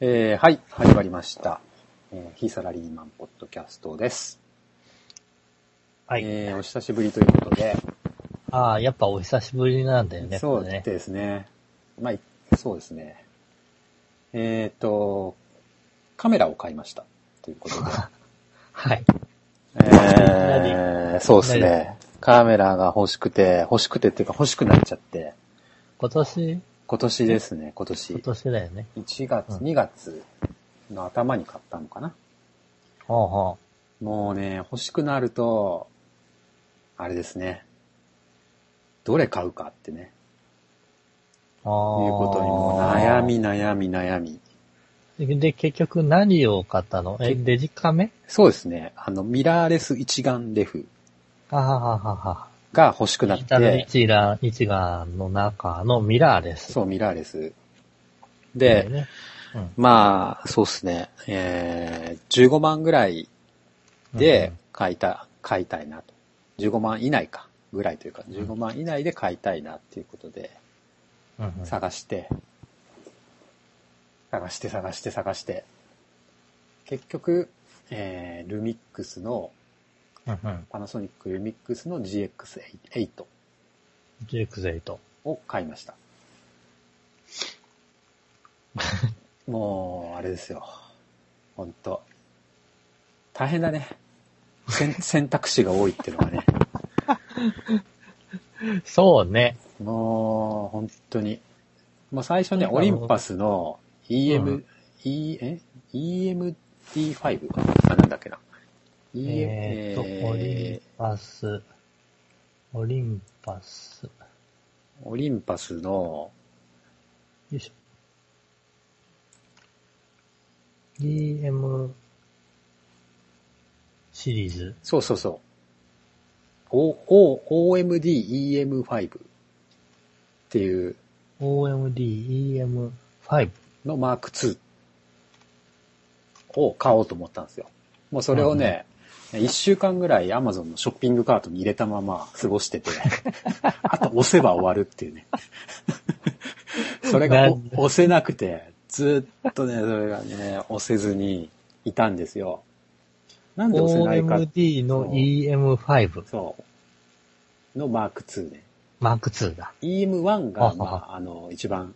えー、はい、始まりました。えー、非サラリーマンポッドキャストです。はい。えー、お久しぶりということで、ああ、やっぱお久しぶりなんだよね、そう。ですね。まあ、いそうですね。えっ、と、カメラを買いました。ということで。はい。えー、そうですね。カメラが欲しくて、欲しくてっていうか欲しくなっちゃって、今年、今年ですね、今年今。年だよね。1月、うん2月の頭に買ったのかな。ほうほもうね、欲しくなると、あれですね。どれ買うかってね、う。あいうことにもう悩み悩み悩み。み。で、結局何を買ったの？え、デジカメ？そうですね。あの、ミラーレス一眼レフあはははは。が欲しくなって、一眼、一眼の中のミラーレス。そう、ミラーレス。で、ね、うんまあ、そうですね。えー、15万ぐらいで買いた、買いたいなと。15万以内か。ぐらいというか、15万以内で買いたいなっていうことで、探して、探して探して探して、結局、えー、ルミックスの、うんうん。パナソニックルミックスの GX8 GX8。を買いました。もう、あれですよ。ほんと。大変だね。選 選択肢が多いっていうのがね。そうね。もう、本当に。もう最初ね、オリンパスの EM、うん E、え ?EMD5? あ、なんだっけな。EM えーっと、オリンパス、オリンパス、オリンパスの、よいしょ。EM シリーズ。そうそうそう。O、O、OMD EM5 っていう OMD EM5。のマーク2を買おうと思ったんですよ。もうそれをね、一週間ぐらい Amazon のショッピングカートに入れたまま過ごしてて、あと押せば終わるっていうね。それが押せなくて、ずっとね、それがね、押せずにいたんですよ。なんで押せないか。OMD の EM5。そう。のマーク2ね。マーク2だ。EM1 が、あまあ、あの、一番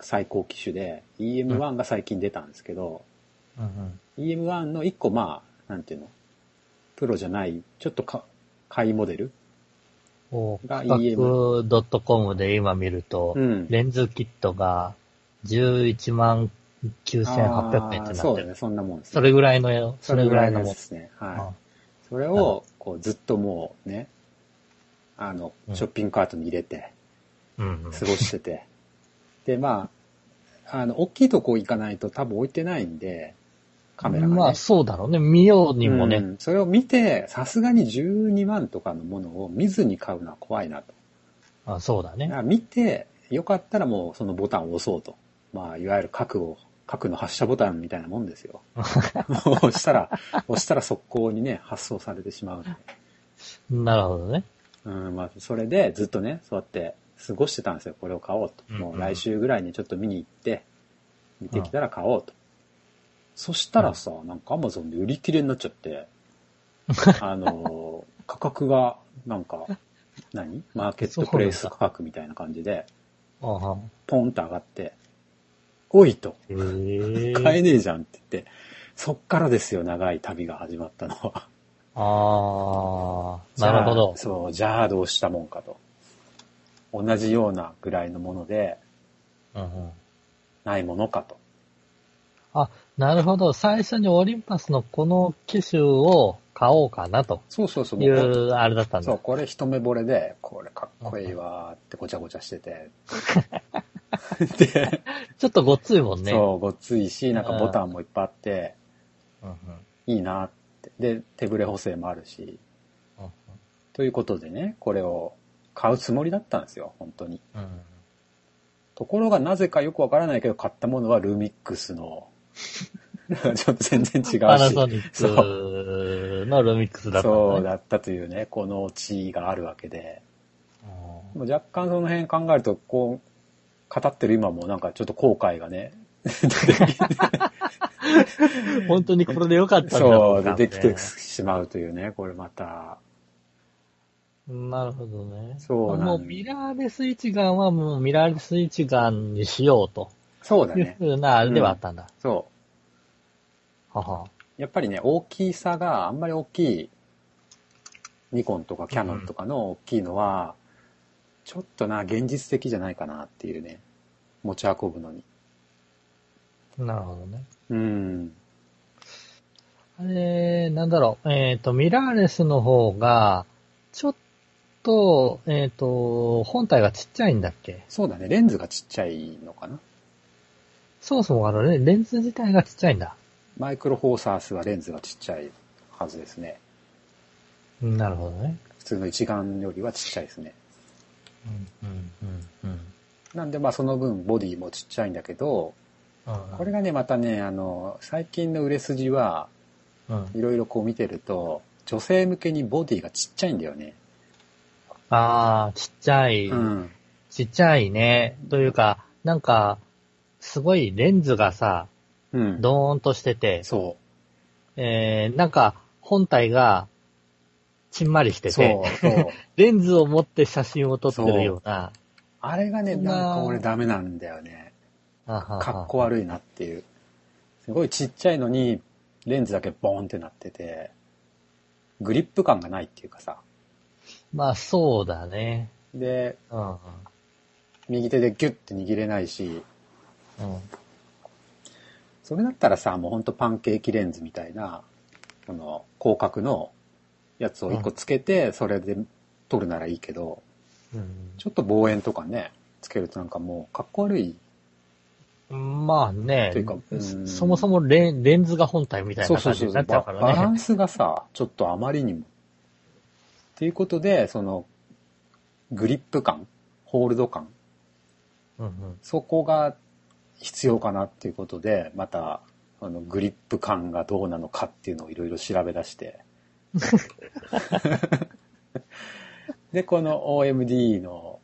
最高機種で、EM1 が最近出たんですけど、うんうん。EM1 の一個まあ、なんていうの、プロじゃない、ちょっとか、買いモデルおが価格 .com で今見ると、うんレンズキットが11万9800円ってなってる。そうだね、そんなもんです、それぐらいのよ、それぐらいのもんですね。あはい。それを、こう、ずっともうね、あの、うんショッピングカートに入れて、うんうん。過ごしてて。で、まあ、あの、大きいとこ行かないと多分置いてないんで、カメラがね。まあそうだろうね。見ようにもね。うんそれを見て、さすがに12万とかのものを見ずに買うのは怖いなと。あそうだねだ見て、よかったらもうそのボタンを押そうと。まあ、いわゆる核を、核の発射ボタンみたいなもんですよ。押したら、押したら速攻にね、発送されてしまう。なるほどね。うん、まあ、それでずっとね、そうやって過ごしてたんですよ。これを買おうと。もう来週ぐらいにちょっと見に行って、見てきたら買おうと。そしたらさ、なんか Amazon で売り切れになっちゃって、あのー、価格が、なんか、何？マーケットプレイス価格みたいな感じで、ああポンと上がって、おいと、へえ。買えねえじゃんって言って、そっからですよ、長い旅が始まったのは。ああ、なるほど。じゃあそう、じゃあどうしたもんかと。同じようなぐらいのもので、うんうんないものかと。あ、なるほど。最初にオリンパスのこの機種を買おうかなとそうそうそう。いもうう、あれだったんそう、だ。これ一目惚れで、これかっこいいわーってごちゃごちゃしてて。で、ちょっとごっついもんね。そう、ごっついし、なんかボタンもいっぱいあって、うんうんいいなって。で、手ブレ補正もあるし。うんということでね、これを買うつもりだったんですよ、本当に。うんところがなぜかよくわからないけど買ったものはルミックスの、ちょっと全然違うし。パナソニそうックのルミックスだったね。そうだったというね、この地があるわけで。うんもう若干その辺考えると、こう、語ってる今もなんかちょっと後悔がね、本当にこれでよかったんだそう、ろうか。でできてしまうというね、これまた。なるほどね。そうなんもうミラーレス一眼はもうミラーレス一眼にしようとそうだね。ふうなあれではあったんだ。そはは。う。やっぱりね、大きさがあんまり大きい、ニコンとかキャノンとかの大きいのは、ちょっとな、現実的じゃないかなっていうね。持ち運ぶのに。なるほどね。うん。あれ、なんだろう、えっ、と、ミラーレスの方が、ちょっと、えっ、と、本体がちっちゃいんだっけ？そうだね、レンズがちっちゃいのかな。そもそもあのね、レンズ自体がちっちゃいんだ。マイクロフォーサースはレンズがちっちゃいはずですね。なるほどね。普通の一眼よりはちっちゃいですね。うん、うん、うん、なんでまあその分ボディもちっちゃいんだけど、うん。これがねまたね、あの、最近の売れ筋は、うん。いろいろこう見てると、女性向けにボディがちっちゃいんだよね。ああ、ちっちゃい、うん。ちっちゃいね。というか、なんか、すごいレンズがさ、うん。ドーンとしてて、そえー、なんか、本体が、ちんまりしてう。て、そう。そう。レンズを持って写真を撮ってるような、あれがね、ななんか俺ダメなんだよね。かっこ悪いなっていう。すごいちっちゃいのに、レンズだけボーンってなってて、グリップ感がないっていうかさ。まあ、そうだね。で、うんうん。右手でギュッて握れないし、うん。それだったらさ、もうほんとパンケーキレンズみたいな、この広角のやつを一個つけて、それで撮るならいいけど、ちょっと望遠とかね、つけるとなんかもうかっこ悪い。うん、まあねというかうんそもそもレンレンズが本体みたいな感じになっちゃうからね。ババランスがさ、ちょっとあまりにも。っていうことで、その、グリップ感、ホールド感、うんうんそこが必要かなっていうことで、また、あの、グリップ感がどうなのかっていうのをいろいろ調べ出して。で、この OMD の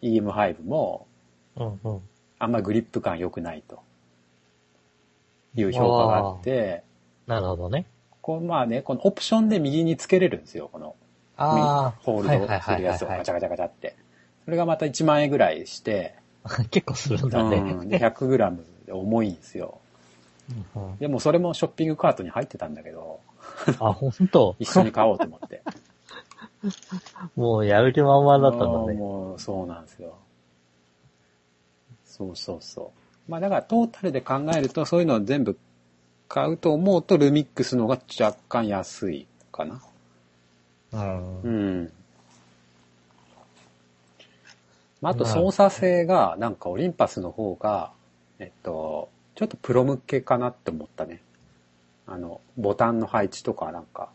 EM5 も、うんうんあんまグリップ感良くないという評価があって、なるほどね。こうまあね、このオプションで右につけれるんですよ、このああ、ホールドするやつをガチャガチャガチャって。それがまた1万円ぐらいして、結構するんだね。うん、で 100g で重いんですよ。うんうんでもそれもショッピングカートに入ってたんだけど、あ、ほんと一緒に買おうと思って。もうやる気満々だったんだね。もうそうなんですよ。そうそうそう。まあだからトータルで考えるとそういうのを全部買うと思うとルミックスの方が若干安いかな。うんうん。まあ、あと操作性がなんかオリンパスの方が、えっと、ちょっとプロ向けかなって思ったね。あの、ボタンの配置とかなんか、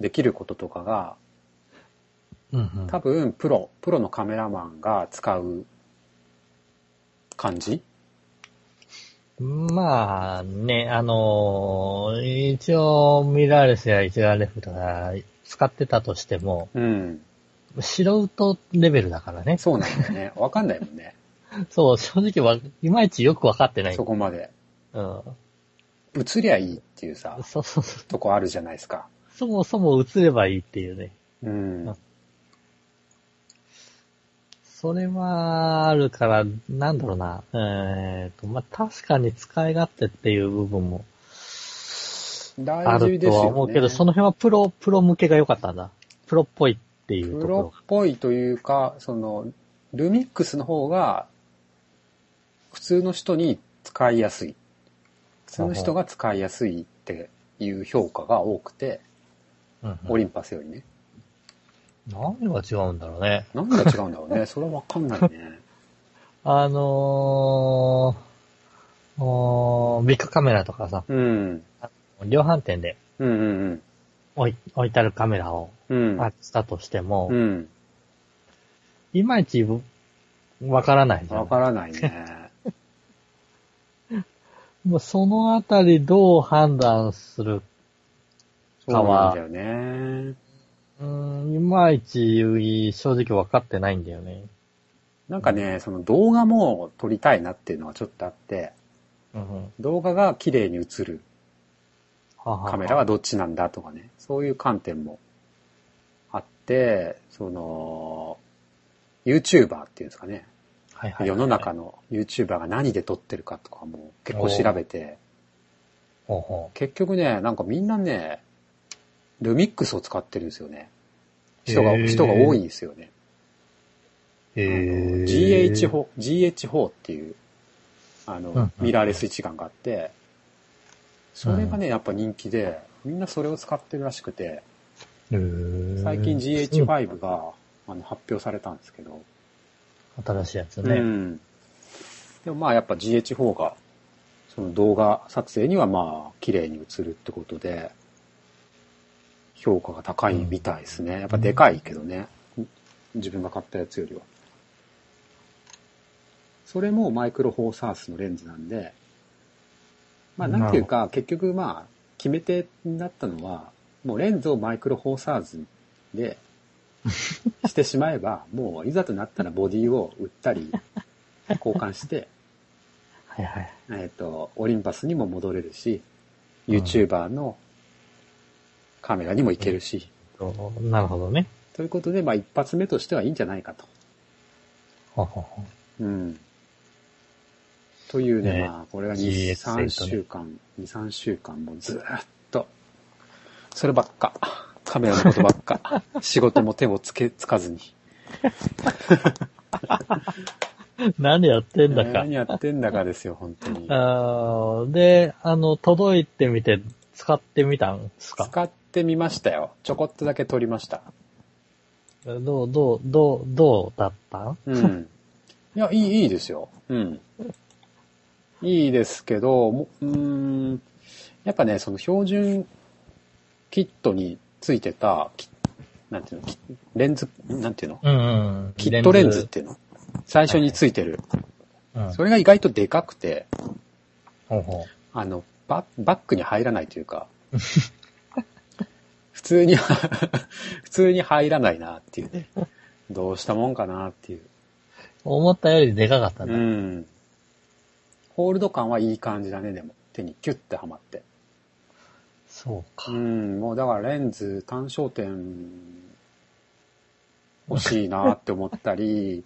できることとかが、うんうん多分プロ、プロのカメラマンが使う感じ？まあね、あのー一応ミラーレスや一眼レフとか使ってたとしても、うん。素人レベルだからね。そうなんだよね。わかんないもんね。そう、正直はいまいちよくわかってない。そこまで。うん。映りゃいいっていうさ、そうそうそう。とこあるじゃないですか。そもそも映ればいいっていうね。うん。それはあるから、なんだろうな。えーと、まあ、確かに使い勝手っていう部分も大あると。は思うけど、その辺はプロ、プロ向けが良かったんだ。プロっぽいっていうプところロっぽいというか、その、ルミックスの方が、普通の人に使いやすい。普通の人が使いやすいっていう評価が多くて、が。うんオリンパスよりね。何が違うんだろうね。何が違うんだろうね。それはわかんないね。あのー、おービッグカメラとかさ、うん。量販店でうんうん置い置いてあるカメラをうん。うん。あしたとしても、うん。いまいちわからないじゃんわからないね。もうそのあたりどう判断するそうなんだよね。うーん、いまいち正直分かってないんだよね。なんかね、その動画も撮りたいなっていうのはちょっとあって、うんうん動画が綺麗に映るははカメラはどっちなんだとかね、そういう観点もその、YouTuber っていうんですかね、はいはいはい世の中の YouTuber が何で撮ってるかとかも結構調べて、ほうほ結局ね、なんかみんなね、ルミックスを使ってるんですよね。人が、へー。人が多いんですよね。う。へー。GH4、GH4 っていう、あの、うんうんミラーレス一眼があって、それがね、やっぱ人気で、みんなそれを使ってるらしくて、最近 GH5 が、あの発表されたんですけど、新しいやつうね。ん。でもまあやっぱ GH4 が、その動画撮影にはまあ綺麗に映るってことで、評価が高いみたいですね。やっぱでかいけどね。自分が買ったやつよりは。それもマイクロフォーサースのレンズなんで、まあなんていうか、結局まあ、決め手になったのは、もうレンズをマイクロフォーサーズで、してしまえば、もういざとなったらボディを売ったり、交換して、はいはい。えっ、と、オリンパスにも戻れるし、うん YouTuber のカメラにもいけるし、そうなるほどね。ということで、まあ一発目としてはいいんじゃないかと。ほうほうほううん。というね、ねまあ、これが GX 2、3週間、2、3週間もずーっと、そればっか。カメラのことばっか。仕事も手もつけ、つかずに。何やってんだか何。やってんだかですよ、本当に。あーで、あの、届いてみて使ってみたんですか？使ってみましたよ。ちょこっとだけ撮りました。どう、どう、どう、どうだった？んうん。いや、いい、いいですよ。うん。いいですけど、もうーん、やっぱね、その標準キットについてた、きなんていうの、きレンズ、なんていうの？うんうん。キットレンズっていうの？最初についてる。うん。それが意外とでかくて、ほうほあの、ババックに入らないというか、普通に、普通に入らないなっていうね。どうしたもんかなっていう。う。思ったよりでかかったんうだ。ん。ホールド感はいい感じだね、でも。手にキュッてはまって。そうかう。ん、もうだからレンズ単焦点欲しいなって思ったり、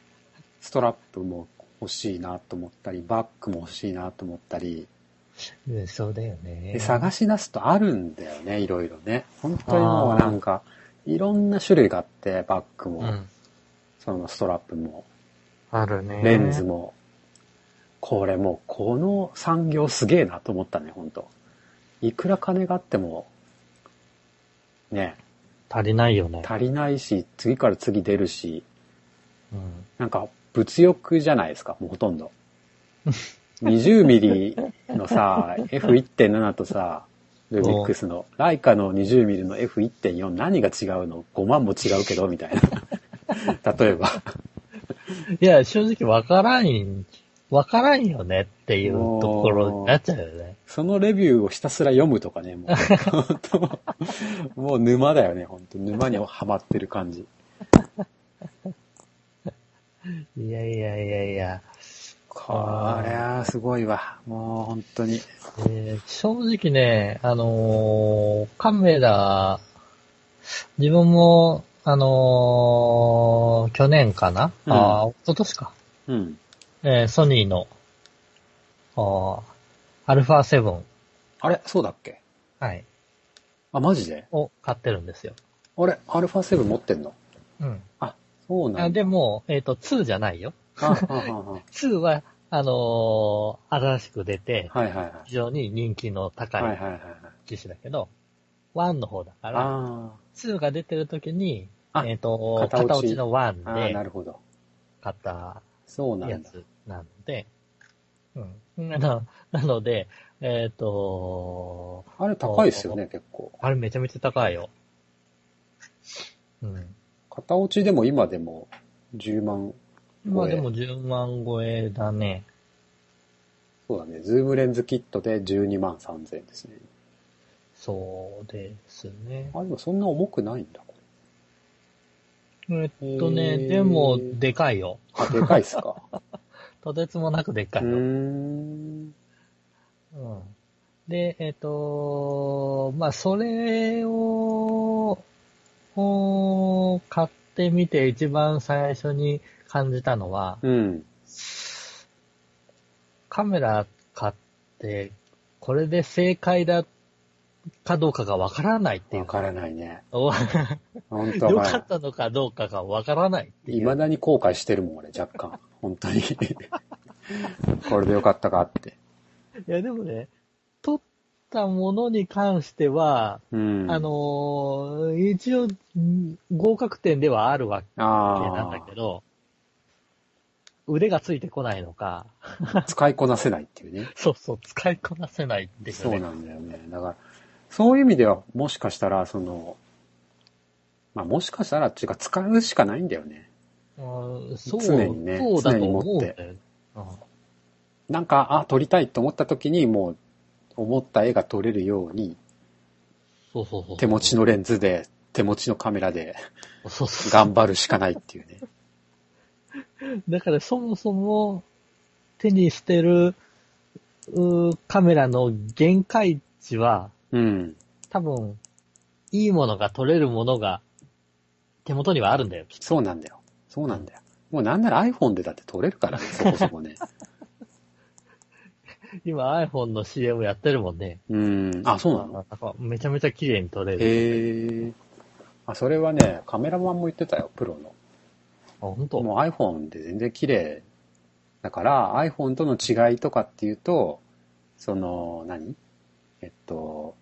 ストラップも欲しいなと思ったり、バッグも欲しいなと思ったり、うんそうだよねで。探し出すとあるんだよね、いろいろね。本当にもうなんか、いろんな種類があって、バッグも、うん。そのストラップも、あるね。レンズも、これもうこの産業すげえなと思ったね、本当いくら金があっても、ね、足りないよね。足りないし、次から次出るし、うん。なんか物欲じゃないですか、もうほとんど。20ミリのさ、F1.7 とさ、ルミックスの、ライカの20ミリの F1.4 何が違うの ?5 万も違うけど、みたいな。例えば。いや、正直わからん、わからんよねっていうところになっちゃうよね。そのレビューをひたすら読むとかね、もう、もう沼だよね、本当沼にはまってる感じ。いやいやいやいや。これはすごいわ。もう本当に。えー正直ね、あのーカメラ、自分も、あのー去年かな、うんああ、一昨年か。うん。えーソニーの、あーアルファ7、あれ？そうだっけ？はい、あ、マジで？を買ってるんですよ。あれ？アルファ7持ってんの？うん。あ、そうなんだ。あでも、えっ、と、2じゃないよ。あ、ああ2 は、あのー新しく出て、あはいはいはい。非常に人気の高いはいはいはいはい。機種だけど、1の方だから、あ2が出てる時に、あえっ、と、型落ち型落ちのあ、あ1あ、でなるほど。買ったそうなんだ。やつなので、うん。ななので、えっ、と、あれ高いですよね、結構。あれめちゃめちゃ高いよ。うん。型落ちでも今でも10万超えまあでも10万超えだね。そうだね。ズームレンズキットで12万3000円ですね。そうですね。あ、でもそんな重くないんだ。こえっとね、でも、でかいよ。れあ、でかいっすか。とてつもなくでかうーいよ。ん。で、えっ、と、まあ、それを、お買ってみて一番最初に感じたのは、うん。カメラ買って、これで正解だかどうかがわからないっていうか、わからないね。お 本当かったのかどうかがわからないっていう。未だに後悔してるもん、俺、若干。本当に。これでよかったかって。いや、でもね、撮ったものに関しては、うん。あのー一応、ん合格点ではあるわけなんだあけど、腕がついてこないのか、あ、使いこなせないっていうね。そうそう、使いこなせないんですよね。そうなんだよね。だから、そういう意味では、もしかしたら、その、まあ、もしかしたら、っていうか、使うしかないんだよね。うんそう、常にねそうだ常にうんなんか、あ、撮りたいと思った時に、もう、思った絵が撮れるように、そうそうそう。手持ちのレンズで、手持ちのカメラで。頑張るしかないっていうね。だからそもそも手にしてるうーカメラの限界値はうん。多分いいものが撮れるものが手元にはあるんだよ。そうなんだよ。そうなんだよ。もうなんなら iPhone でだって撮れるからね、そこそこね。今 iPhone の CM やってるもんね。うん。あ、そうなの？めちゃめちゃ綺麗に撮れる。へえ。あ、それはね、カメラマンも言ってたよ、プロの。あ、本当？もう iPhone で全然綺麗。だから iPhone との違いとかっていうと、その、何？えっと、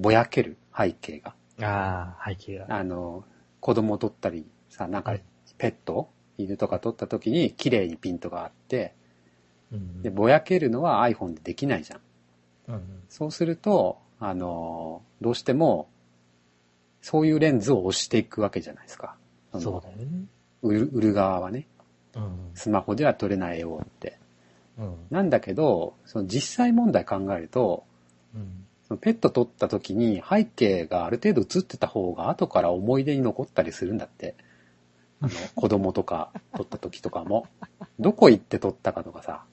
ぼやける背景が。ああ、背景が。あの、子供撮ったりさ、なんかはいペット犬とか撮った時に綺麗にピントがあって、うんで、ぼやけるのは iPhone でできないじゃん。うんそうすると、あの、どうしても、そういうレンズを押していくわけじゃないですか。のそうだよね。売る売る側はね、うん。スマホでは撮れない絵をって。うん。なんだけど、その実際問題考えると、うん。ペット撮った時に背景がある程度映ってた方が後から思い出に残ったりするんだって。あの、子供とか撮った時とかも。どこ行って撮ったかとかさ、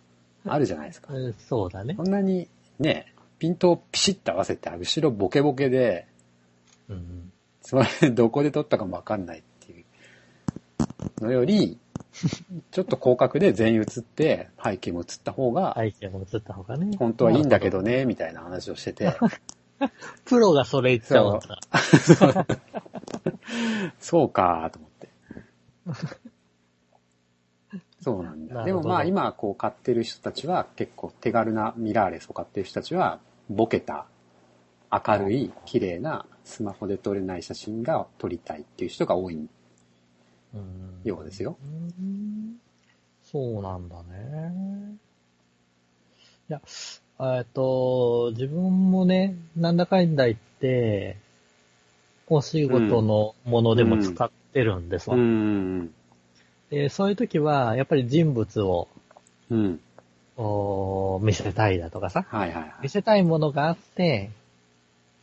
あるじゃないですか。うんそうだねそ。んなにね、ピントをピシッと合わせて、後ろボケボケで、うん。それどこで撮ったかもわかんないっていうのより、ちょっと広角で全員映って背景も映った方が、背景も映った方がね。本当はいいんだけどね、みたいな話をしてて、プロがそれ言っちゃうんだ。そうかと思って。そうなんだ。でもまあ今こう買ってる人たちは結構手軽なミラーレスを買ってる人たちはボケた明るい綺麗なスマホで撮れない写真が撮りたいっていう人が多いうんようですよ。うんそうなんだね。いや、えっと、自分もね、なんだかんだ言って、お仕事のものでも使ってるんですわ。ん。でそういう時は、やっぱり人物をうん。お見せたいだとかさ、はいはいは見せたいものがあって、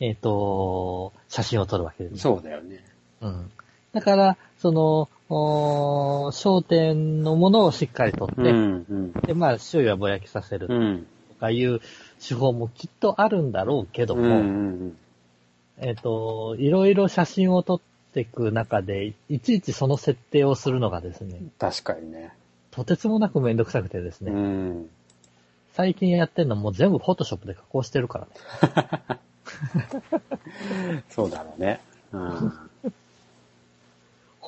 えっ、と、写真を撮るわけですい。ね。そうだよね。うん。だから、その、お焦点のものをしっかり撮って、うん。うん。で、まあ、周囲はぼやきさせるうん。とかいう手法もきっとあるんだろうけども、うんうんえっ、と、いろいろ写真を撮っていく中で、いちいちその設定をするのがですね、確かにね。とてつもなくめんどくさくてですね、うん。最近やってるのも全部フォトショップで加工してるからね。そうだろうね。うん。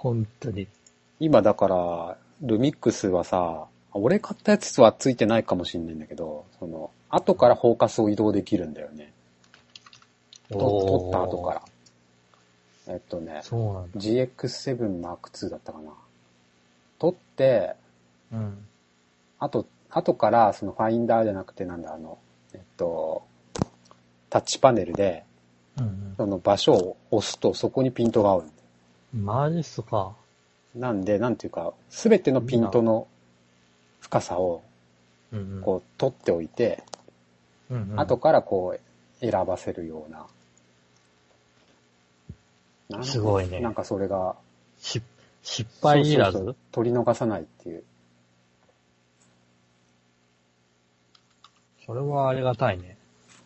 本当に。今だから、ルミックスはさ、俺買ったやつはついてないかもしれないんだけど、その、後からフォーカスを移動できるんだよね。と撮った後から。えっとね、そうなんだ。GX7 Mark II だったかな。撮って、うん。あと、後からそのファインダーじゃなくてなんだ、あの、えっと、タッチパネルで、うんその場所を押すとそこにピントが合う。マジっすか。なんで、なんていうか、すべてのピントの深さをうんうん。こう取っておいて、うんうん、後からこう選ばせるような。なすごいねなんかそれが、し失敗いらず？取り逃さないっていう。それはありがたいね。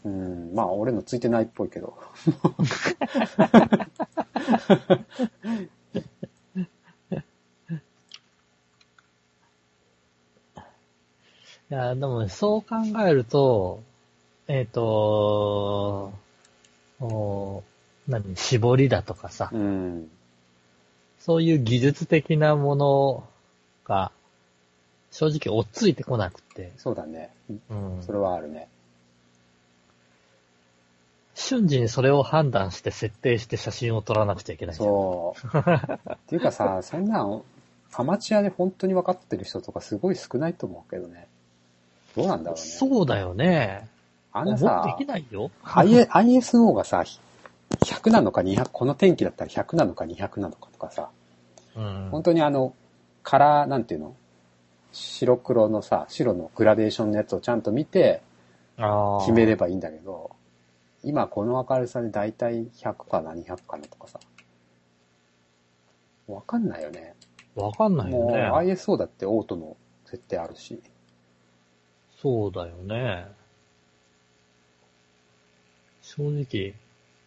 うん、まあ俺のついてないっぽいけど。いや、でもね、そう考えると、えっ、と、お何、絞りだとかさ、うん。そういう技術的なものが、正直追っついてこなくて、そうだね。うんそれはあるね。瞬時にそれを判断して設定して写真を撮らなくちゃいけないじゃん。そう。っていうかさ、そんなん、アマチュアで本当に分かってる人とかすごい少ないと思うけどね。どうなんだろうね。そうだよね。あんな僕さでき、ないよ。ISO がさ、100なのか200、この天気だったら100なのか200なのかとかさ、うん。本当にあの、カラー、なんていうの？白黒のさ、白のグラデーションのやつをちゃんと見て決めればいいんだけど、今この明るさでだいたい100かな、200かなとかさ。わかんないよね。わかんないもうよね。ISO だってオートの設定あるし。そうだよね。正直、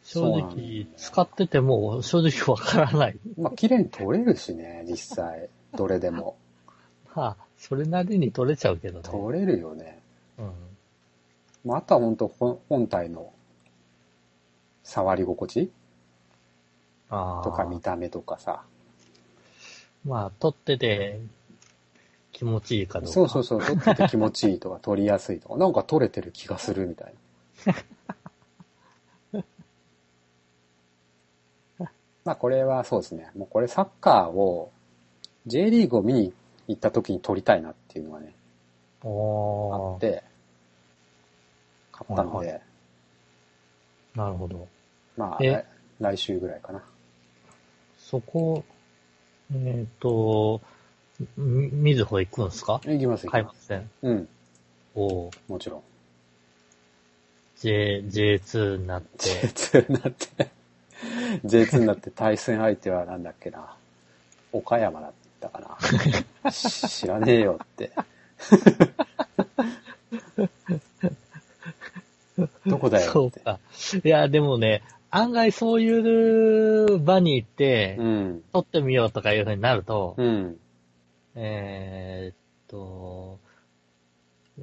正そうなんだよね直、使ってても正直わからない。まあ綺麗に撮れるしね、実際。どれでも。まあ、それなりに取れちゃうけどね。撮れるよね。うん。まあ、あとは本当本本体の触り心地？とか見た目とかさ。まあ、撮ってて気持ちいいかどうか。そうそうそう、撮ってて気持ちいいとか、撮りやすいとか、なんか撮れてる気がするみたいな。まあこれはそうですね。もうこれサッカーを、J リーグを見に行った時に撮りたいなっていうのがね、あって、買ったので、はいなるほど。まあえ？来来週ぐらいかな。そこ、えっ、と、みみずほ行くんすか？行きます行きま。す。うん、おーもちろん。J、J2 になって、J2 になって、J2 になって対戦相手はなんだっけな。岡山だったかな。し 知らねえよって。どこだよ。そうか。いや、でもね、案外そういう場に行って、うん。撮ってみようとかいう風になると、うん。えーっと、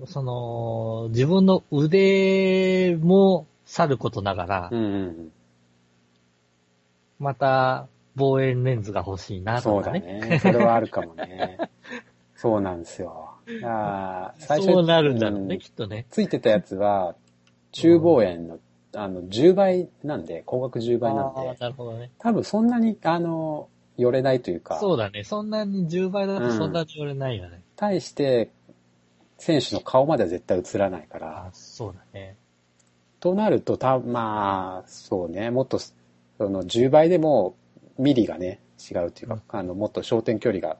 その、自分の腕もさることながら、うんうんまた望遠レンズが欲しいうん。なそうだとかね。ね。それはあるかもね。そうなんですよ。あー最初そうなるんだろうね、んきっとね。ついてたやつは、中望遠の、あの、10倍なんで、光学10倍なんあでー、なるほどね。多分そんなに、あの、寄れないというか、そうだね。そんなに10倍だとそんなに寄れないよね。対して、選手の顔までは絶対映らないからあ、そうだね。となると、た、まあ、そうね、もっと、その10倍でもミリがね、違うというか、あの、もっと焦点距離が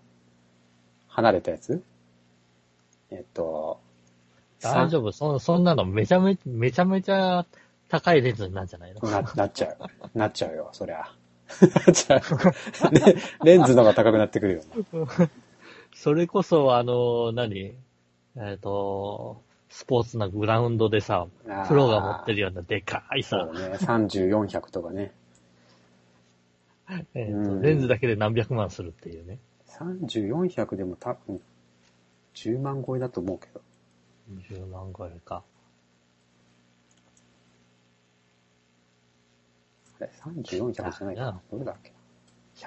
離れたやつえっと、大丈夫？そそんなのめちゃめちゃ、めちゃめちゃ高いレンズになるんじゃないの？な、なっちゃう。なっちゃうよ、そりゃ。なっちゃう。ねレンズの方が高くなってくるよね。それこそ、あの、何？えっ、と、スポーツなグラウンドでさプロが持ってるようなでかいさ、そうだね。30、400とかね。えーとうんレンズだけで何百万するっていうね。30、400でも多分、10万超えだと思うけど。20万ぐらいか。あれ ?30、400じゃないかあな。どれだっけな。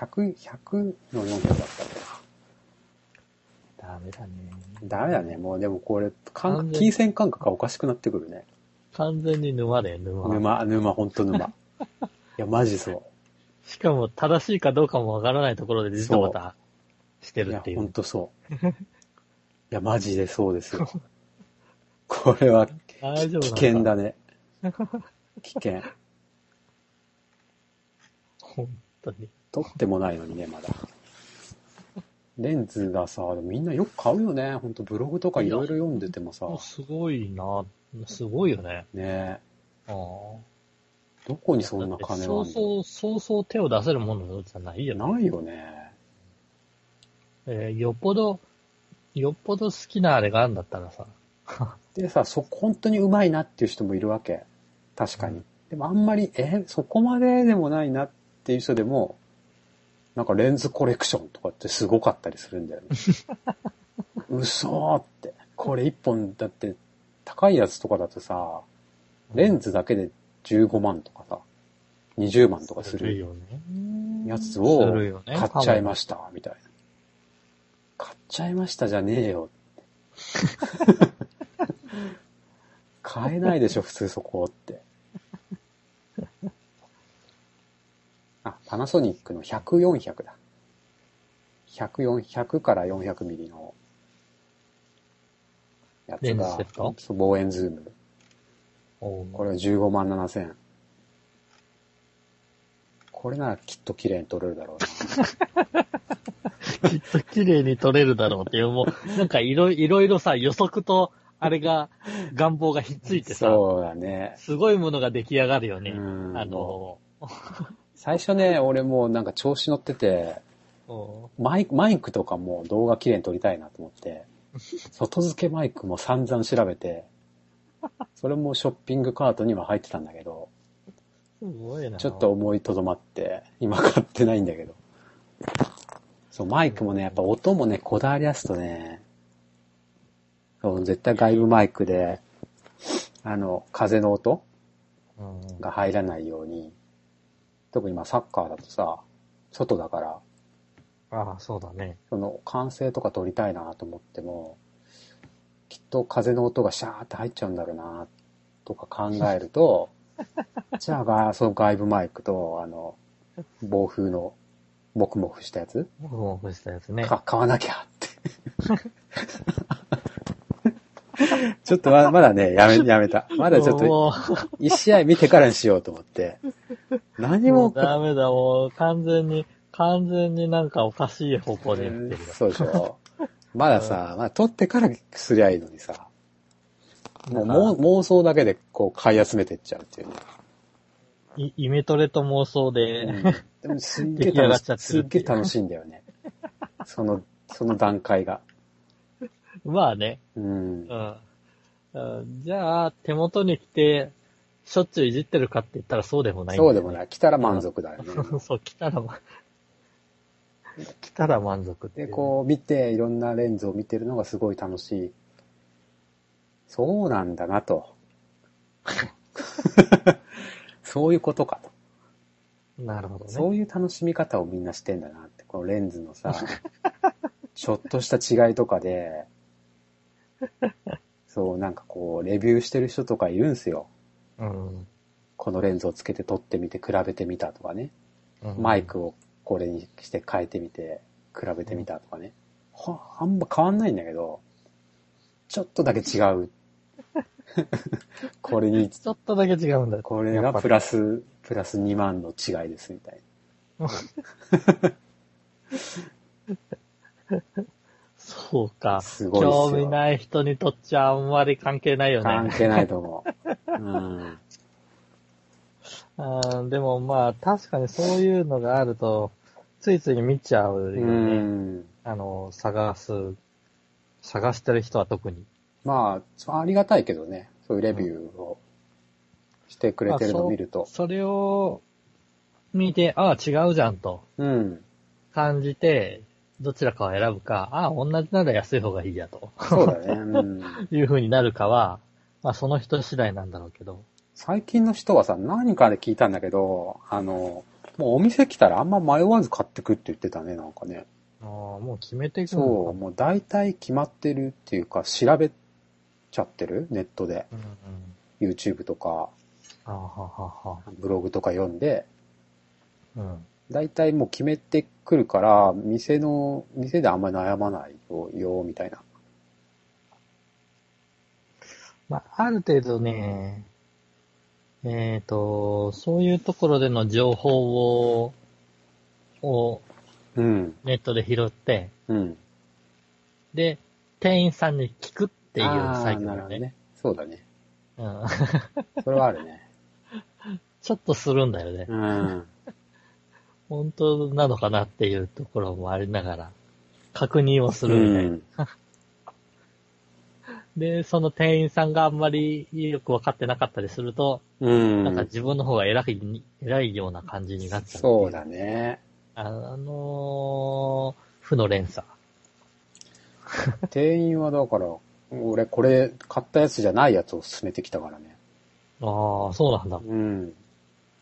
100、100の400だったっけな。ダメだね。ダメだね。もうでもこれ、感金銭感覚がおかしくなってくるね。完全に沼だよ、沼。沼、沼、ほんと沼。いや、マジそしかも正しいかどうかもわからないところで実はまたしてう。いや、るっていう。ほんとそう。いや、マジでそうですよ。これは大丈夫危。険だね。危険。本当に。撮ってもないのにね、まだ。レンズがさ、みんなよく買うよね。ほんとブログとかいろいろ読んでてもさ。すごいな。すごいよね。ねああ。どこにそんな金がそうそう、そうそう手を出せるものじゃないよね。のないよね。えーよっぽど、よっぽど好きなあれがあるんだったらさ。でさ、そ、本当にうまいなっていう人もいるわけ。確かに。でもあんまり、え、そこまででもないなっていう人でも、なんかレンズコレクションとかってすごかったりするんだよね。嘘ーって。これ一本だって高いやつとかだとさ、レンズだけで15万とかさ、20万とかする。やつすを買っちゃいました、みたいな。買っちゃいましたじゃねえよ。買えないでしょ、普通そこって。あ、パナソニックの100、400だ。100、400から400ミリのやつがそう望遠ズーム。これは15万7千。これならきっと綺麗に撮れるだろうな。きっと綺麗に撮れるだろうっていう、もう、なんかいろいろさ、予測と、あれが、願望がひっついてさ、そうだね。すごいものが出来上がるよね。うんあの、最初ね、俺もうなんか調子乗ってて、おマイク、マイクとかも動画綺麗に撮りたいなと思って、外付けマイクも散々調べて、それもショッピングカートには入ってたんだけど、すごいな。ちょっと思いとどまって、今買ってないんだけど。そう、マイクもね、やっぱ音もね、こだわりやすとね、そう、絶対外部マイクで、あの、風の音うん、が入らないように、特に今サッカーだとさ、外だから、ああ、そうだね。その完成とか撮りたいなと思っても、きっと風の音がシャーって入っちゃうんだろうなとか考えると、じゃあが、その外部マイクと、あの、暴風のモフモフしたやつ、僕も干したやつね。か買わなきゃって。ちょっとままだね、やめ、やめた。まだちょっと、も一試合見てからにしようと思って。何う、ももうダメだ、もう完全に、完全になんかおかしい方向で言ってるよ。そうでしょ。まださ、まだ撮ってからすりゃいいのにさ。もう妄想だけでこう買い集めてっちゃうっていうね。いイメトレと妄想で、うんでもすっげえ楽し っちゃってすっげえ楽しいんだよね。その、その段階が。まあね、うんう。んうん。じゃあ、手元に来て、しょっちゅういじってるかって言ったらそうでもないねそうでもない。来たら満足だよね。そう、来たらま、来たら満足っていで、う。こう見て、いろんなレンズを見てるのがすごい楽しい。そうなんだなと。そういうことかと。なるほどね。そういう楽しみ方をみんなしてんだなって、このレンズのさ、ちょっとした違いとかで、そう、なんかこう、レビューしてる人とかいるんすよ。うん。このレンズをつけて撮ってみて比べてみたとかね。うんマイクをこれにして変えてみて比べてみたとかね。はあんま変わんないんだけど、ちょっとだけ違う。これに、ちょっとだけ違うんだよ。これがプラス、プラス2万の違いですみたい そうか。すごい興味ない人にとっちゃあんまり関係ないよな。関ね。係ないと思う。うん。うん、でもまあ確かにそういうのがあると、ついつい見ちゃうようね。ん。あの、探す、探してる人は特に。まあ、ありがたいけどね。そういうレビューをしてくれてるのを見ると。それを見て、ああ、違うじゃんとうん。感じて、どちらかを選ぶか、ああ、同じなら安い方がいいやとそうだね。うん。いう風になるかは、まあその人次第なんだろうけど。最近の人はさ、何かで聞いたんだけど、あの、もうお店来たらあんま迷わず買ってくって言ってたね、なんかね。ああ、もう決めていくそう、のもう大体決まってるっていうか、調べちゃってる？ネットで。うんうん。YouTube とか、ああ、ははは。ブログとか読んで、うん。大体もう決めてくるから、店の、店であんまり悩まないよ、よみたいな。まあ、ある程度ね、えっ、と、そういうところでの情報を、をうん。ネットで拾って、うん。で、店員さんに聞くっていうサイクルね。ね。そうだね。うん。それはあるね。ちょっとするんだよね。うん。本当なのかなっていうところもありながら、確認をするみたいな。で、その店員さんがあんまりよくわかってなかったりすると、うん。なんか自分の方が偉いに、偉いような感じになっちゃう。そうだ。ね。あのー、負の連鎖。店員はだから、俺これ買ったやつじゃないやつを勧めてきたからね。ああ、そうなんだ。うん。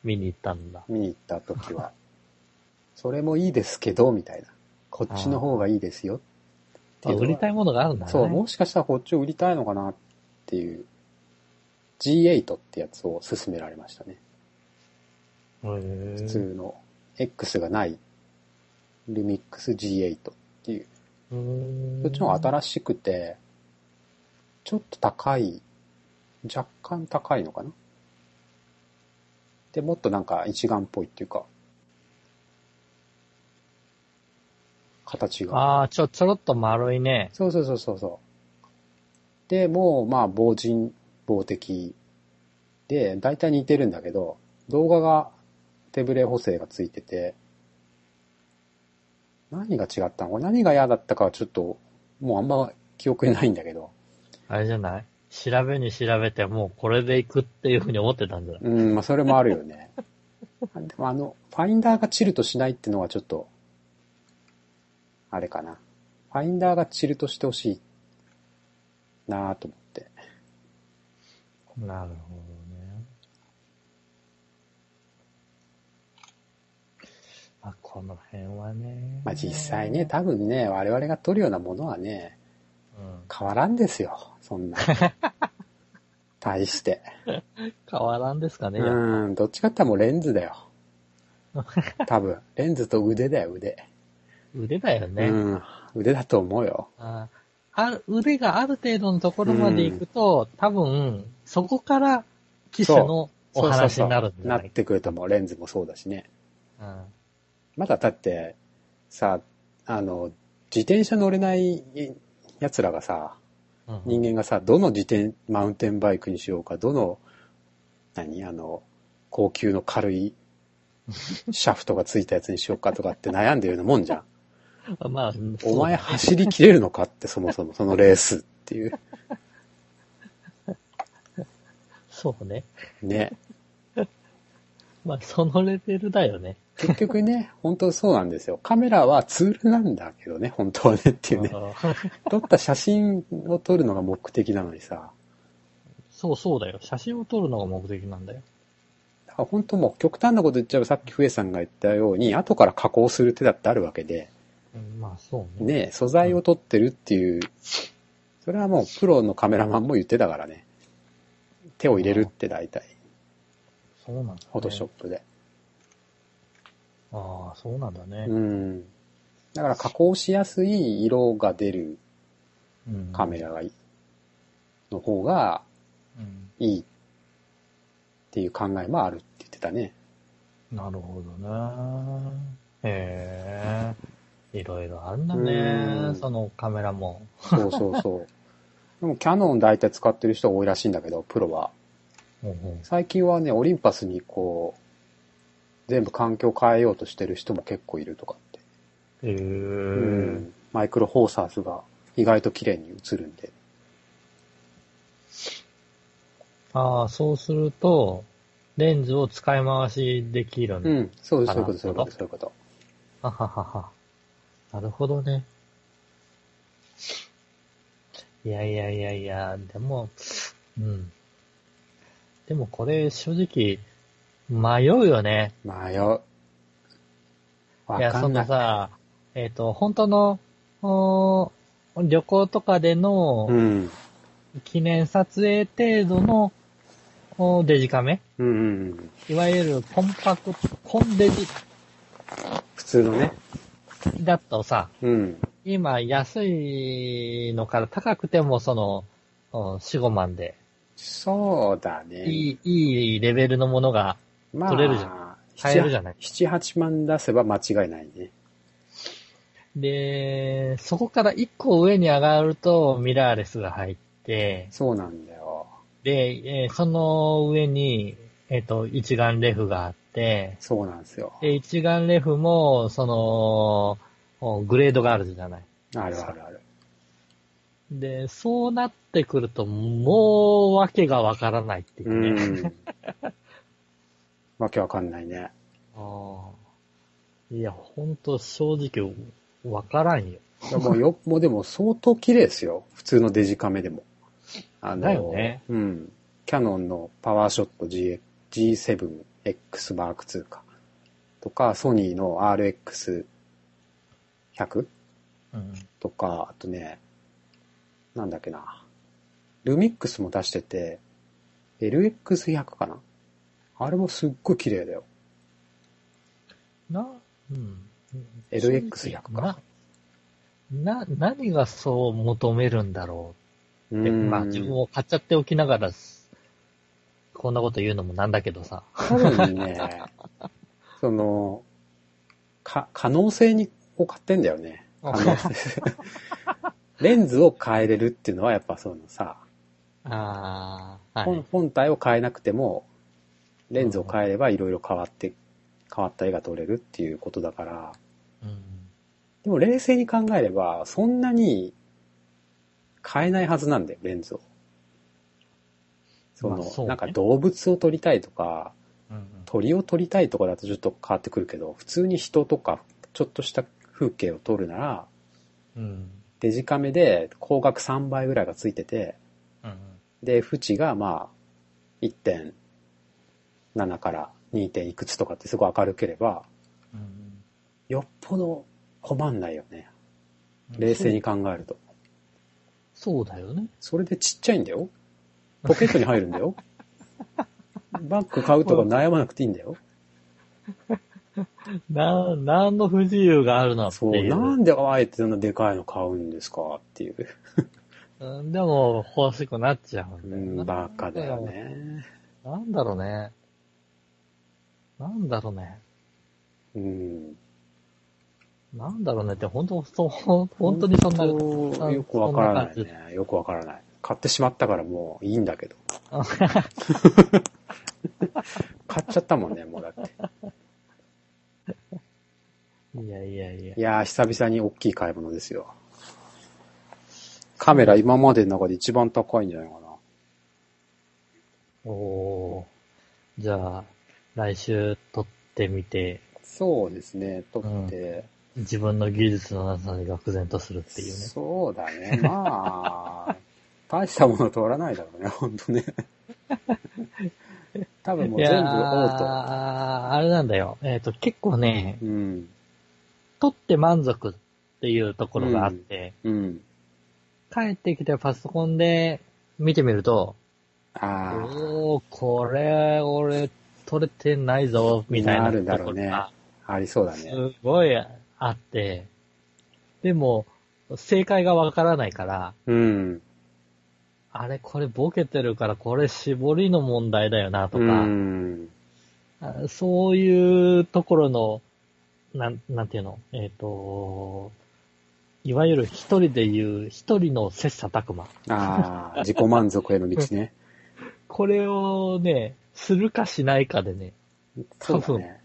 見に行ったんだ。見に行った時は。それもいいですけど、みたいな。こっちの方がいいですよ。っていうのはあ売りたいものがあるんだね。そう、もしかしたらこっちを売りたいのかなっていう G8 ってやつを勧められましたね。へー普通の X がないルミックス G8 っていう。うーんそっちの方が新しくて、ちょっと高い、若干高いのかなで、もっとなんか一眼っぽいっていうか、形が。ああ、ちょ、ちょろっと丸いね。そうそうそうそうそう。で、もう、まあ、防塵、防滴で、大体似てるんだけど、動画が手ブレ補正がついてて、何が違ったの？これ何が嫌だったかはちょっと、もうあんま記憶にないんだけど、あれじゃない？調べに調べてもうこれで行くっていうふうに思ってたんじゃない？うん、まあそれもあるよね。でもあの、ファインダーがチルとしないっていうのはちょっと、あれかな。ファインダーがチルとしてほしいなぁと思って。なるほどね。まあ、この辺はね。まあ実際ね、多分ね、我々が撮るようなものはね、うん。変わらんですよ。そんな。対して。変わらんですかね。うん、どっちかって言ったらもうレンズだよ。多分。レンズと腕だよ、腕。腕だよね。うん、腕だと思うよ。ああ腕がある程度のところまで行くと、多分、そこから機種のお話になるんじゃなっないてくると思う。レンズもそうだしね。うんまだだって、さ、あの、自転車乗れない奴らがさ、うん人間がさ、どの自転、マウンテンバイクにしようか、どの、何あの、高級の軽い シャフトがついたやつにしようかとかって悩んでるようなもんじゃん。まあ、お前走り切れるのかって、そもそもそのレースっていう。そうね。ね。まあ、そのレベルだよね。結局ね、本当そうなんですよ。カメラはツールなんだけどね、本当はねっていうね。撮った写真を撮るのが目的なのにさ。そうそうだよ。写真を撮るのが目的なんだよ。だから本当もう極端なこと言っちゃえばさっき笛さんが言ったように、後から加工する手だってあるわけで、うんまあ、そうね。ね、素材を撮ってるっていう、それはもうプロのカメラマンも言ってたからね。手を入れるって大体、そうなんだ、ね。フォトショップで。ああ、そうなんだね。うん。だから加工しやすい色が出るうんカメラがいい、の方がうんいいっていう考えもあるって言ってたね。なるほどね。へえ。いろいろあるんだうね。んそのカメラも。そうそうそう。でもキャノン大体使ってる人が多いらしいんだけど、プロは。うんうん最近はね、オリンパスにこう、全部環境変えようとしてる人も結構いるとかって。へえ。うんマイクロフォーサーズが意外と綺麗に映るんで。ああ、そうすると、レンズを使い回しできるんだ。うん、そうです、そういうこと、そういうこと、そういうこと。はははは。なるほどね。いやいやいやいや、でも、うん。でもこれ正直、迷うよね。迷う。わいや、そ。のさ、えっ、と、本当の、おー旅行とかでのうん。記念撮影程度のおデジカメ？うんうんうん。いわゆるコンパクト、コンデジ普通のね。だとさ、うん。今安いのから高くてもその、お4、5万で、そうだね。いい、いいレベルのものがま取れるじゃん。買えるじゃない？7、8万出せば間違いないね。で、そこから1個上に上がるとミラーレスが入って、そうなんだよ。で、えーその上に、えっ、と、一眼レフがあって、そうなんですよ。で、一眼レフも、その、おグレードがあるじゃない。あるあるある。で、そうなってくると、もう、わけがわからないっていううね。ん。わけわかんないね。ああ。いや、ほんと正直、わからんよ。いやもうよ、もうでも相当綺麗ですよ。普通のデジカメでも。あの、だよねうん。キャノンのパワーショット G G7X Mark II か。とか、ソニーの RX100 うん。とか、あとね、なんだっけな。ルミックスも出してて、LX100 かなあれもすっごい綺麗だよ。な、うん。LX100 かな、な、何がそう求めるんだろううって。んまあ自分を買っちゃっておきながら、こんなこと言うのもなんだけどさ。多分ね、その、か、可能性に、を買ってんだよね。可能性。レンズを変えれるっていうのはやっぱそのさ、ああ、は本い。本体を変えなくても、レンズを変えればいろいろ変わって、変わった絵が撮れるっていうことだから、うん。でも冷静に考えれば、そんなに変えないはずなんだよ、レンズを。その、まあそうねなんか動物を撮りたいとか、うん鳥を撮りたいとかだとちょっと変わってくるけど、普通に人とか、ちょっとした風景を撮るなら、うん。デジカメで光学3倍ぐらいがついてて、うん。で、縁がまあ、1.7から 2. いくつとかってすごい明るければ、うん。よっぽど困んないよね。冷静に考えると。そうだよね。それでちっちゃいんだよ。ポケットに入るんだよ。バッグ買うとか悩まなくていいんだよ。な、何の不自由があるの？ってそう。なんであえてそんなでかいの買うんですかっていう。うんでも欲しくなっちゃうんうだよな。ん、バカだよ。ね。なんだろうね。なんだろうね。うん。なんだろうねって、本当そう、本当にそんな、よくわからないね。よくわからない。買ってしまったからもういいんだけど。買っちゃったもんね、もうだって。いやいやいやい。やー、久々に大きい買い物ですよ。カメラ今までの中で一番高いんじゃないかな。おー。じゃあ、来週撮ってみて、そうですね、撮って。自分の技術のなさに愕然とするっていうね。そうだね。まあ、大したもの撮らないだろうね、ほんとね。多分もう全部オート。あれなんだよ。えっ、と、結構ね、うん。撮って満足っていうところがあって、うん。帰ってきてパソコンで見てみると、あおー、これ、俺、撮れてないぞ、みたいななるだとろうねありそうだね。すごいあって、でも、正解がわからないから、うん。あれ、これボケてるから、これ絞りの問題だよな、とうか、そういうところの、なん、なんていうの、えっ、と、いわゆる一人で言う、一人の切磋琢磨。ああ、自己満足への道ね。これをね、するかしないかでね、そうだね。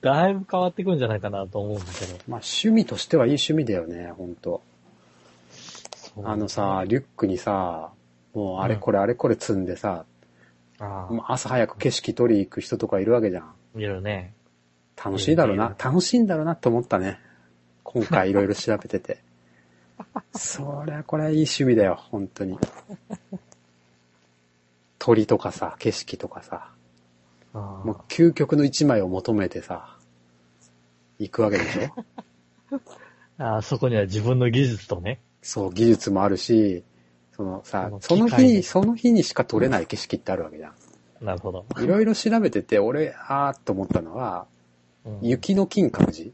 だいぶ変わってくるんじゃないかなと思うんだけど。まあ趣味としてはいい趣味だよね、ほんと。あのさ、リュックにさ、もうあれこれあれこれ積んでさ、あもう朝早く景色撮り行く人とかいるわけじゃん。あ、いるね。楽しいだろうな。楽しいんだろうなって思ったね。今回いろいろ調べてて。そりゃこれはいい趣味だよ、本当に。鳥とかさ、景色とかさ、あもう究極の一枚を求めてさ、行くわけでしょ？ああそこには自分の技術とね。そう、技術もあるし、そのさその、日、その日にしか撮れない景色ってあるわけじゃん。なるほど。いろいろ調べてて、俺、あーっと思ったのは、うん雪の金閣寺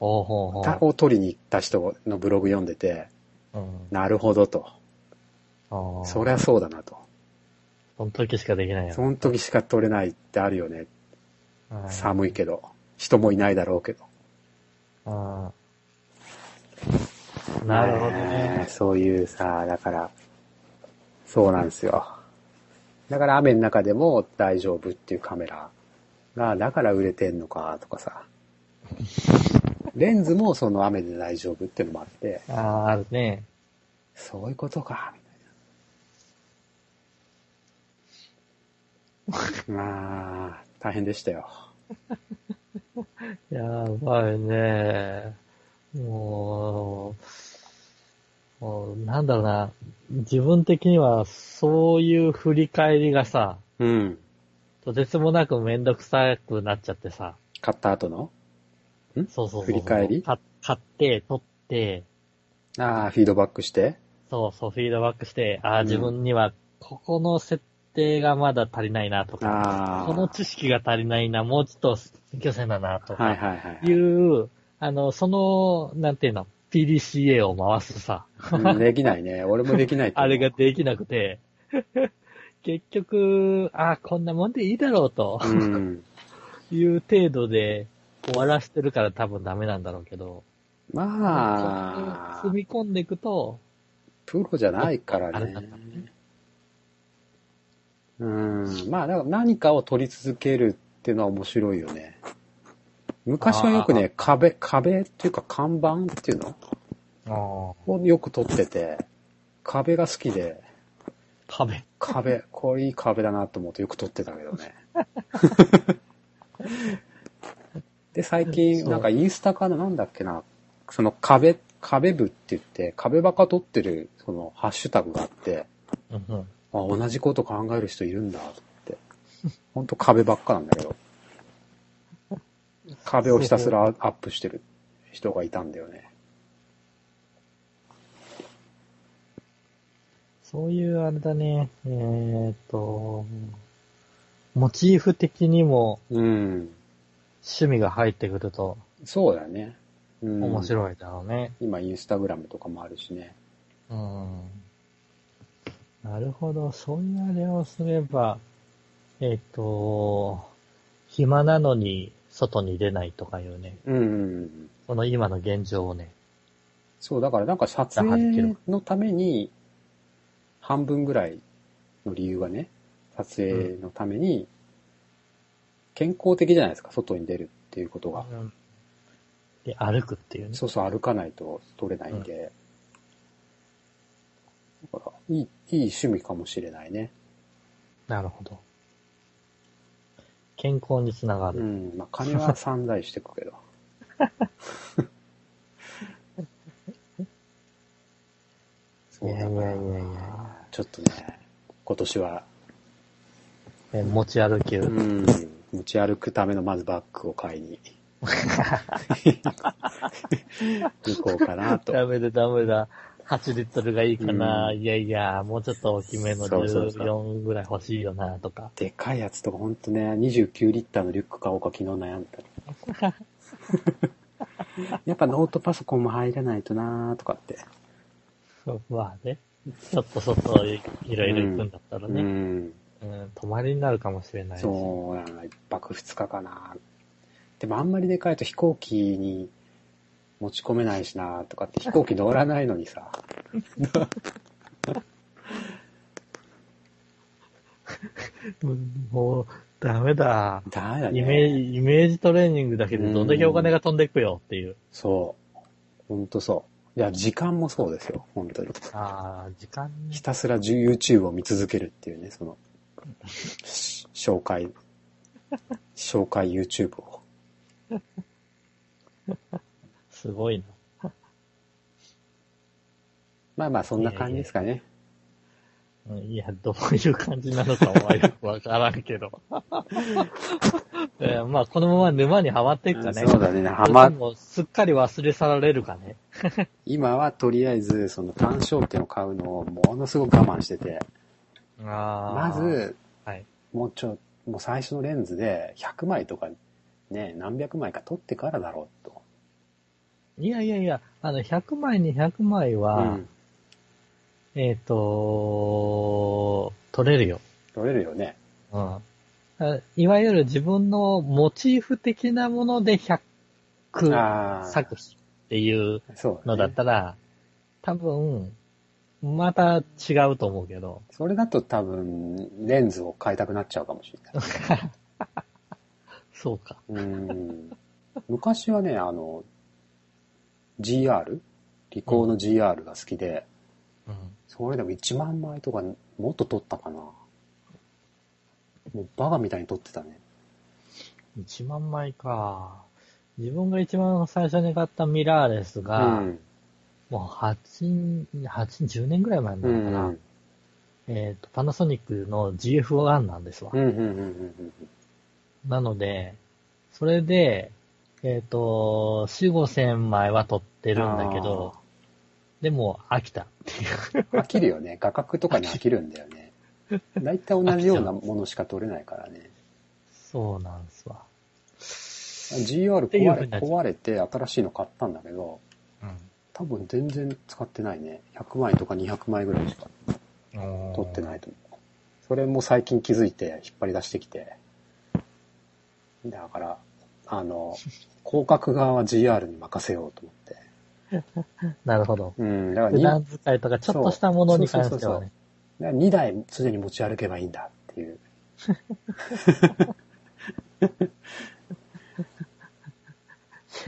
ほうほうほう。を撮りに行った人のブログ読んでて、うん。なるほどと。そりゃそうだなと。その時しかできないよ。その時しか撮れないってあるよね。はい寒いけど。人もいないだろうけど。なるほどえね。そういうさ、だから、そうなんですよ。だから雨の中でも大丈夫っていうカメラが、だから売れてんのかとかさ。レンズもその雨で大丈夫っていうのもあって、ああ、あるね。そういうことか、みたいな。まあ、大変でしたよ。やばいね。もう、なんだろうな。自分的には、そういう振り返りがさ、うん。とてつもなくめんどくさくなっちゃってさ。買った後の？そうそうそう。振り返り？か買って、取って、ああ、フィードバックして？そうそう、フィードバックして、ああ、うん自分には、ここの設定がまだ足りないなとか、ああ。この知識が足りないな、もうちょっと勉強せんだなとか、はいはいはい。いう、あの、その、なんていうの、PDCA を回すさ、うんできないね。俺もできないあれができなくて、結局、あこんなもんでいいだろうとうん。いう程度で終わらしてるから多分ダメなんだろうけど、まあ踏、み込んでいくと、プロじゃないからあれねだったね。うん。まあ、だから何かを取り続けるっていうのは面白いよね。昔はよくね、壁、壁っていうか看板っていうの？あをよく撮ってて、壁が好きで、壁。壁、これいい壁だなと思ってよく撮ってたけどね。で、最近、なんかインスタかななんだっけな、その壁、壁部って言って、壁ばか撮ってる、その、ハッシュタグがあって、うんうん。あ、同じこと考える人いるんだ、と思って。ほんと壁ばっかなんだけど。壁をひたすらアップしてる人がいたんだよね。そういうあれだね、えーっと、モチーフ的にもうん。趣味が入ってくるとそうだね。うん、面白いだろうね。今インスタグラムとかもあるしね。うん。なるほど、そういうあれをすれば、えーっと、暇なのに外に出ないとかいうね、うんうんうん。その今の現状をね、そう、だからなんか撮影のために、半分ぐらいの理由がね、撮影のために、健康的じゃないですか、外に出るっていうことが。うんで、歩くっていうね。そうそう、歩かないと撮れないんで。だから、いい、いい趣味かもしれないね。なるほど。健康につながうる。ん。まあ、金は散財してくけど。そうだいやいやいやいやちょっとね、今年は、え持ち歩き、うん、持ち歩くためのまずバッグを買いに 行こうかなと。ダメだダメだ。8リットルがいいかな、うんいやいや、もうちょっと大きめのそうそうそう14ぐらい欲しいよな、とか。でかいやつとかほんとね、29リッターのリュック買おうか昨日悩んだり。やっぱノートパソコンも入らないとなーとかって。そうまあね。ちょっと外いいろいろ行くんだったらうね、ん。うん、泊まりになるかもしれないし。そうやな、一泊二日かな。でもあんまりでかいと飛行機に持ち込めないしなとかって飛行機乗らないのにさ。う んもう、ダメだ。ダメだね。イメージ、イメージトレーニングだけでどんだけお金が飛んでいくよっていう。そう。ほんとそう。いや、時間もそうですよ、本当に。ああ、時間ねひたすら YouTube を見続けるっていうね、その、し紹介、紹介 YouTube を。すごいな。まあまあ、そんな感じですかね。うんいや、どういう感じなのかはよくわからんけど。えーまあ、このまま沼にはまっていくかね。そうだね、はま、もうすっかり忘れ去られるかね。今はとりあえず、その単焦点を買うのをものすごく我慢してて、あま、ず、はい。もうちょ、もう最初のレンズで100枚とかね、何百枚か撮ってからだろうと。いやいやいや、あの、100枚に100枚は、うん。えっ、と取れるよ。撮れるよね。うん。あいわゆる自分のモチーフ的なもので100ああ。作品っていうのだったら、多分、また違うと思うけど。それだと多分、レンズを変えたくなっちゃうかもしれない。そうか。うん。昔はね、あの、GR? リコーの GR が好きで、うん。それでも1万枚とかもっと撮ったかな。もうバカみたいに撮ってたね。1万枚か。自分が一番最初に買ったミラーレスうが、ん。もう8、8、10年ぐらい前なうのかな。ん。えっ、と、パナソニックの GF1 なんですわ。うん。うん。うん。うん。なので、それで、えっ、と、4、5千枚は取ってるんだけど、でも飽きたっていう。飽きるよね。画角とかに飽きるんだよね。大体同じようなものしか撮れないからね。そうなんですわ。GR 壊れ壊れて新しいの買ったんだけど、多分全然使ってないね。100枚とか200枚ぐらいしかうん。撮ってないと思う。それも最近気づいて引っ張り出してきて。だから、あの、広角側は GR に任せようと思って。なるほど。うん、だから普に段使いとかちょっとしたものに関してはね。2台常に持ち歩けばいいんだっていう。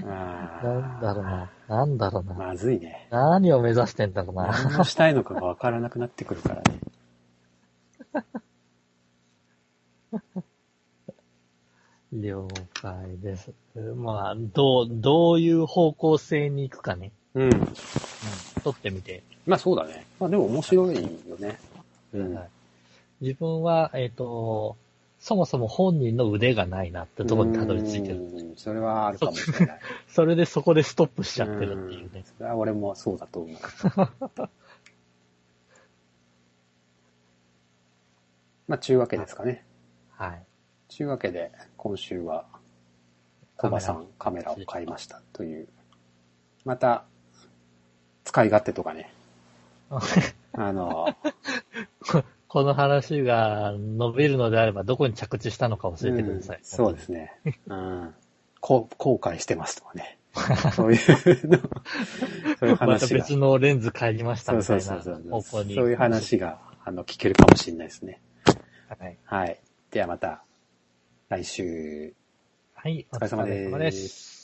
なんだろうな。なんだろうな。まずいね。何を目指してんだろうな。何をしたいのかがわからなくなってくるからね。了解です。まあ、どう、どういう方向性に行くかね。うん。うん。撮ってみて。まあそうだね。まあでも面白いよね。うん。はい自分は、えっ、と、そもそも本人の腕がないなってところにたどり着いてる。うんそれはあるかもしれない。それでそこでストップしちゃってるっていうね。それは俺もそうだと思う。まあ、ちゅうわけですかね。はい。ちゅうわけで、今週は、コバさんカメラを買いましたという。また、使い勝手とかね。あの、この話が伸びるのであれば、どこに着地したのか教えてください。うんそうですね。うん。こう後悔してますとかね。そういうの、そういうまた話が。別のレンズ買いましたみたいなそうそうそう。方向に。そういう話が、あの、聞けるかもしれないですね。はい。はい。ではまた、来週。はい。お疲れ様です疲れ様です。